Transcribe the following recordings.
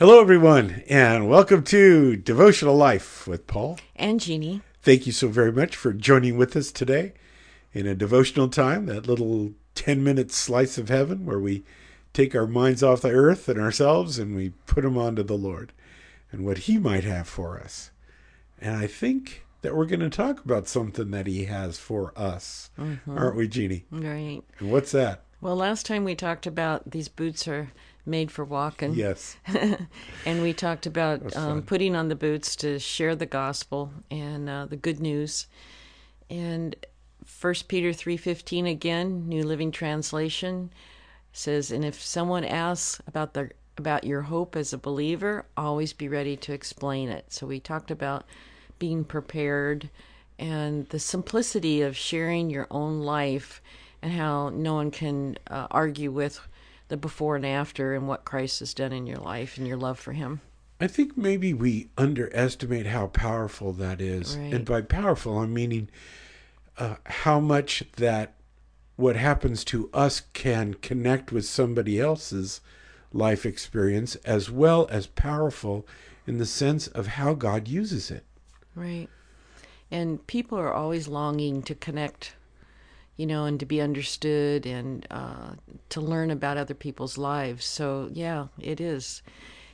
Hello, everyone, and welcome to Devotional Life with Paul. And Jeannie. Thank you so very much for joining with us today in a devotional time, that little 10 minute slice of heaven where we take our minds off the earth and ourselves and we put them onto the Lord and what He might have for us. And I think that we're going to talk about something that He has for us, mm-hmm. aren't we, Jeannie? Right. And what's that? Well, last time we talked about these boots are made for walking. Yes. and we talked about um, putting on the boots to share the gospel and uh, the good news. And First Peter three fifteen again, New Living Translation says, "And if someone asks about the about your hope as a believer, always be ready to explain it." So we talked about being prepared and the simplicity of sharing your own life and how no one can uh, argue with the before and after and what Christ has done in your life and your love for Him. I think maybe we underestimate how powerful that is. Right. And by powerful, I'm meaning uh, how much that what happens to us can connect with somebody else's life experience as well as powerful in the sense of how God uses it. Right. And people are always longing to connect you know, and to be understood and uh, to learn about other people's lives. So, yeah, it is.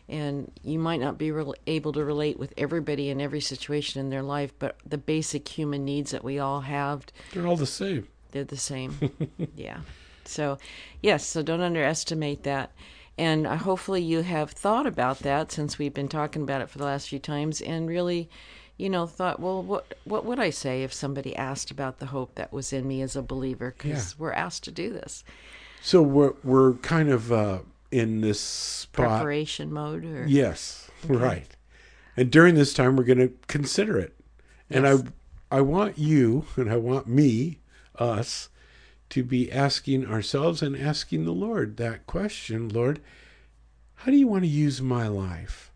And you might not be re- able to relate with everybody in every situation in their life, but the basic human needs that we all have. They're all the same. They're the same. yeah. So, yes, so don't underestimate that. And uh, hopefully you have thought about that since we've been talking about it for the last few times and really you know, thought, well, what what would I say if somebody asked about the hope that was in me as a believer? Because yeah. we're asked to do this. So we're we're kind of uh, in this spot. preparation mode, or yes, okay. right. And during this time, we're going to consider it, yes. and I I want you and I want me, us, to be asking ourselves and asking the Lord that question, Lord, how do you want to use my life?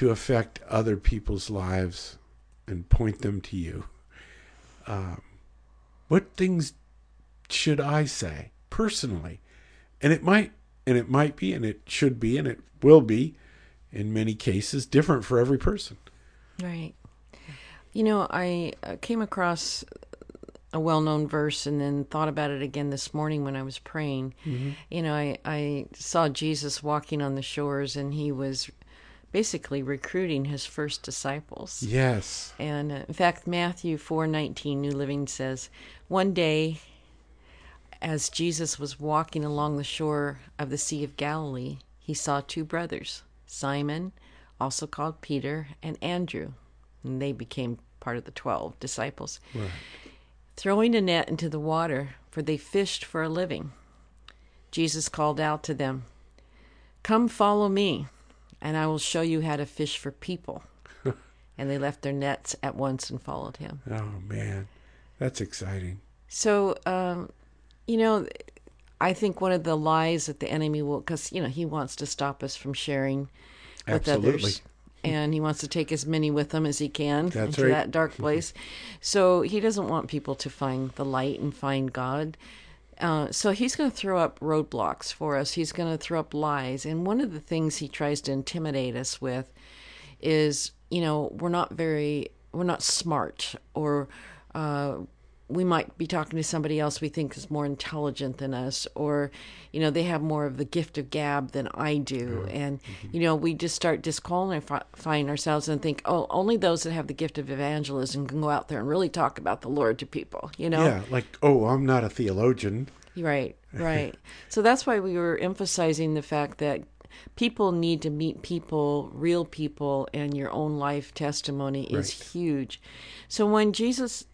To affect other people's lives and point them to you. Um, what things should I say personally? And it might, and it might be, and it should be, and it will be, in many cases, different for every person. Right. You know, I came across a well-known verse and then thought about it again this morning when I was praying. Mm-hmm. You know, I I saw Jesus walking on the shores and he was basically recruiting his first disciples. Yes. And uh, in fact, Matthew 4:19 New Living says, "One day as Jesus was walking along the shore of the Sea of Galilee, he saw two brothers, Simon, also called Peter, and Andrew, and they became part of the 12 disciples. Right. Throwing a net into the water, for they fished for a living. Jesus called out to them, "Come follow me." And I will show you how to fish for people. and they left their nets at once and followed him. Oh, man. That's exciting. So, um, you know, I think one of the lies that the enemy will, because, you know, he wants to stop us from sharing with Absolutely. others. And he wants to take as many with him as he can That's into right. that dark place. so he doesn't want people to find the light and find God. Uh, so he's going to throw up roadblocks for us. He's going to throw up lies. And one of the things he tries to intimidate us with is, you know, we're not very, we're not smart, or uh, we might be talking to somebody else we think is more intelligent than us, or, you know, they have more of the gift of gab than I do. Yeah. And, mm-hmm. you know, we just start disqualifying ourselves and think, oh, only those that have the gift of evangelism can go out there and really talk about the Lord to people, you know? Yeah, like, oh, I'm not a theologian. Right, right. so that's why we were emphasizing the fact that people need to meet people, real people, and your own life testimony is right. huge. So when Jesus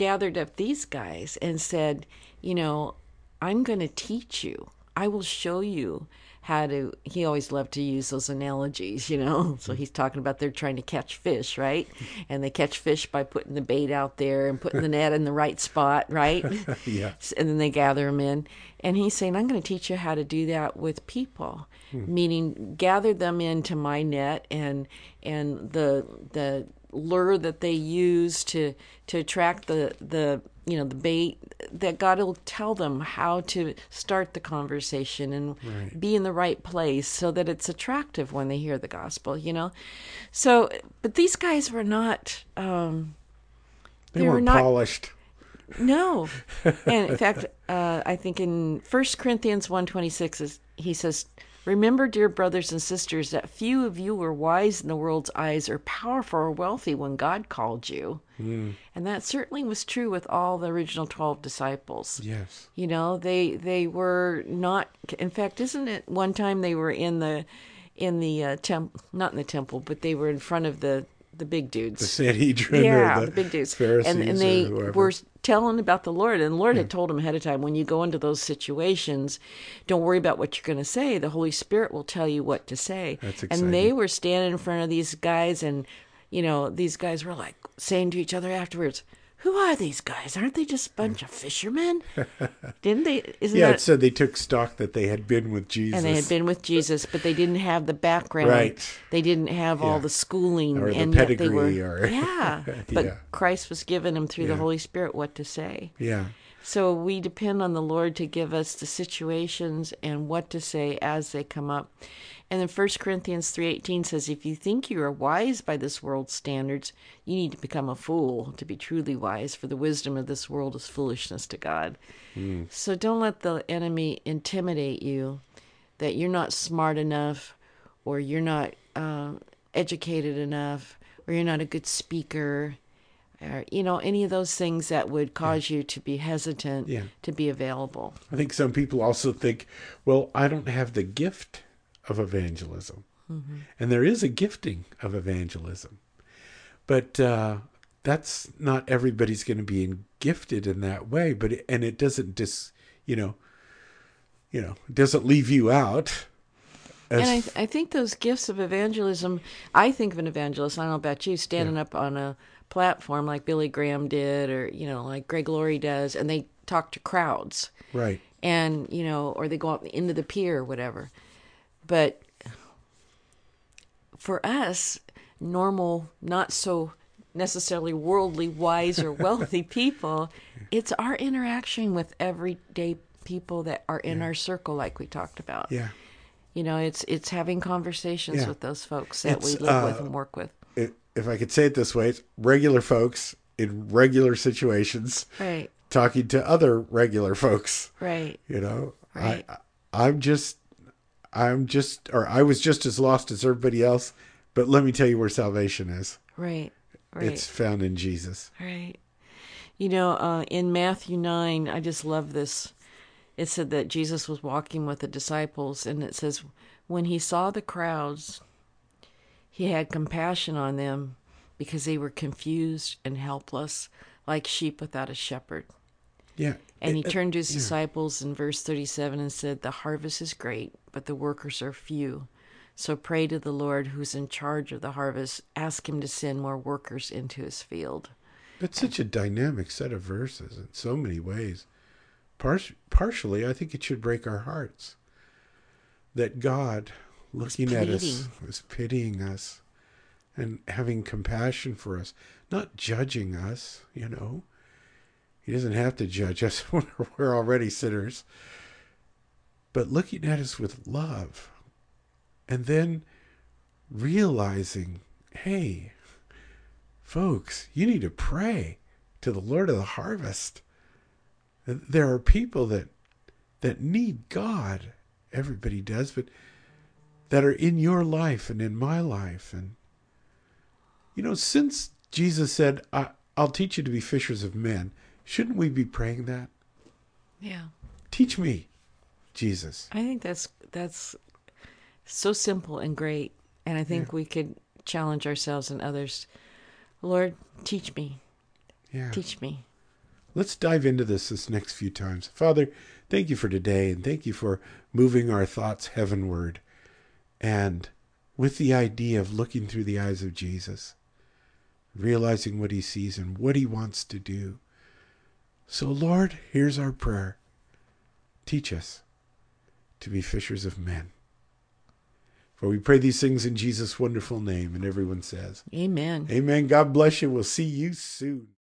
gathered up these guys and said, you know, I'm going to teach you, I will show you how to he always loved to use those analogies you know? So he's talking about they're trying to catch fish right? And they catch fish by putting the bait out there and putting the net in the right spot right? Yeah. And then they gather them in. And he's saying i'm going to teach you how to do that with people. Hmm. meaning gather them into my net and and the the lure that they use to to attract the the you know the bait that God will tell them how to start the conversation and Right. be in the right place so that it's attractive when they hear the gospel. You know, so but these guys were not. Um, They, They were weren't not- polished. no, and in fact, uh, I think in First Corinthians one twenty six is he says, "Remember, dear brothers and sisters, that few of you were wise in the world's eyes, or powerful or wealthy when God called you." And that certainly was true with all the original twelve disciples. Yes. You know, they they were not. In fact, isn't it one time they were in the in the uh, temp not in the temple, but they were in front of the the big dudes The Sanhedrin yeah, or the, the, big dudes. Pharisees and and they were telling about the Lord, and the Lord had told them ahead of time when you go into those situations, don't worry about what you're going to say. The Holy Spirit will tell you what to say. That's exciting. And they were standing in front of these guys, and you know these guys were like saying to each other afterwards. Who are these guys? Aren't they just a bunch of fishermen? Didn't they? Isn't yeah, that it said they took stock that they had been with Jesus. and they had been with Jesus, but they didn't have the background. Right. They didn't have all the schooling, Or the and yet they were. pedigree or- yeah, but Yeah. Christ was giving them through the Holy Spirit what to say. Yeah. So we depend on the Lord to give us the situations and what to say as they come up. And then 1 Corinthians 3:18 says if you think you are wise by this world's standards, you need to become a fool to be truly wise, for the wisdom of this world is foolishness to God. So don't let the enemy intimidate you that you're not smart enough or you're not uh, educated enough or you're not a good speaker or you know any of those things that would cause you to be hesitant Yeah. to be available I think some people also think, well, I don't have the gift of evangelism. Mm-hmm. And there is a gifting of evangelism. But uh, that's not everybody's going to be in, gifted in that way. But it, and it doesn't dis, you know, you know, doesn't leave you out. As, and I, th- I think those gifts of evangelism i think of an evangelist i don't know about you standing up on a platform like billy graham did or you know like greg laurie does and they talk to crowds right. and you know or they go out into the pier or whatever but for us normal not so necessarily worldly wise or wealthy people it's our interaction with everyday people that are in our circle like we talked about Yeah. you know it's it's having conversations Yeah. with those folks that we It's, live with uh, and work with If, if I could say it this way, it's regular folks in regular situations right talking to other regular folks. right You know, Right. I, I'm just, I'm just, or I was just as lost as everybody else. But let me tell you where salvation is. right right It's found in Jesus. Right. You know, uh, in Matthew 9, I just love this. It said that Jesus was walking with the disciples, and it says, when he saw the crowds, he had compassion on them because they were confused and helpless, like sheep without a shepherd. Yeah. And he turned to his disciples in verse 37 and said, The harvest is great, but the workers are few. So pray to the Lord who's in charge of the harvest. Ask him to send more workers into his field. It's such a dynamic set of verses in so many ways. Par- partially, I think it should break our hearts that God, looking at us, is pitying us and having compassion for us, not judging us, you know. He doesn't have to judge us when we're already sinners, but looking at us with love and then realizing, hey, folks, you need to pray to the Lord of the harvest. There are people that that need God. Everybody does, but that are in your life and in my life. And you know, since Jesus said, "I'll teach you to be fishers of men," shouldn't we be praying that? Yeah. Teach me, Jesus. I think that's that's so simple and great, and I think we could challenge ourselves and others. Lord, teach me, Yeah. teach me. Let's dive into this this next few times. Father, thank you for today and thank you for moving our thoughts heavenward and with the idea of looking through the eyes of Jesus, realizing what he sees and what he wants to do. So, Lord, here's our prayer. Teach us to be fishers of men. For we pray these things in Jesus' wonderful name. And everyone says, Amen. Amen. God bless you. We'll see you soon.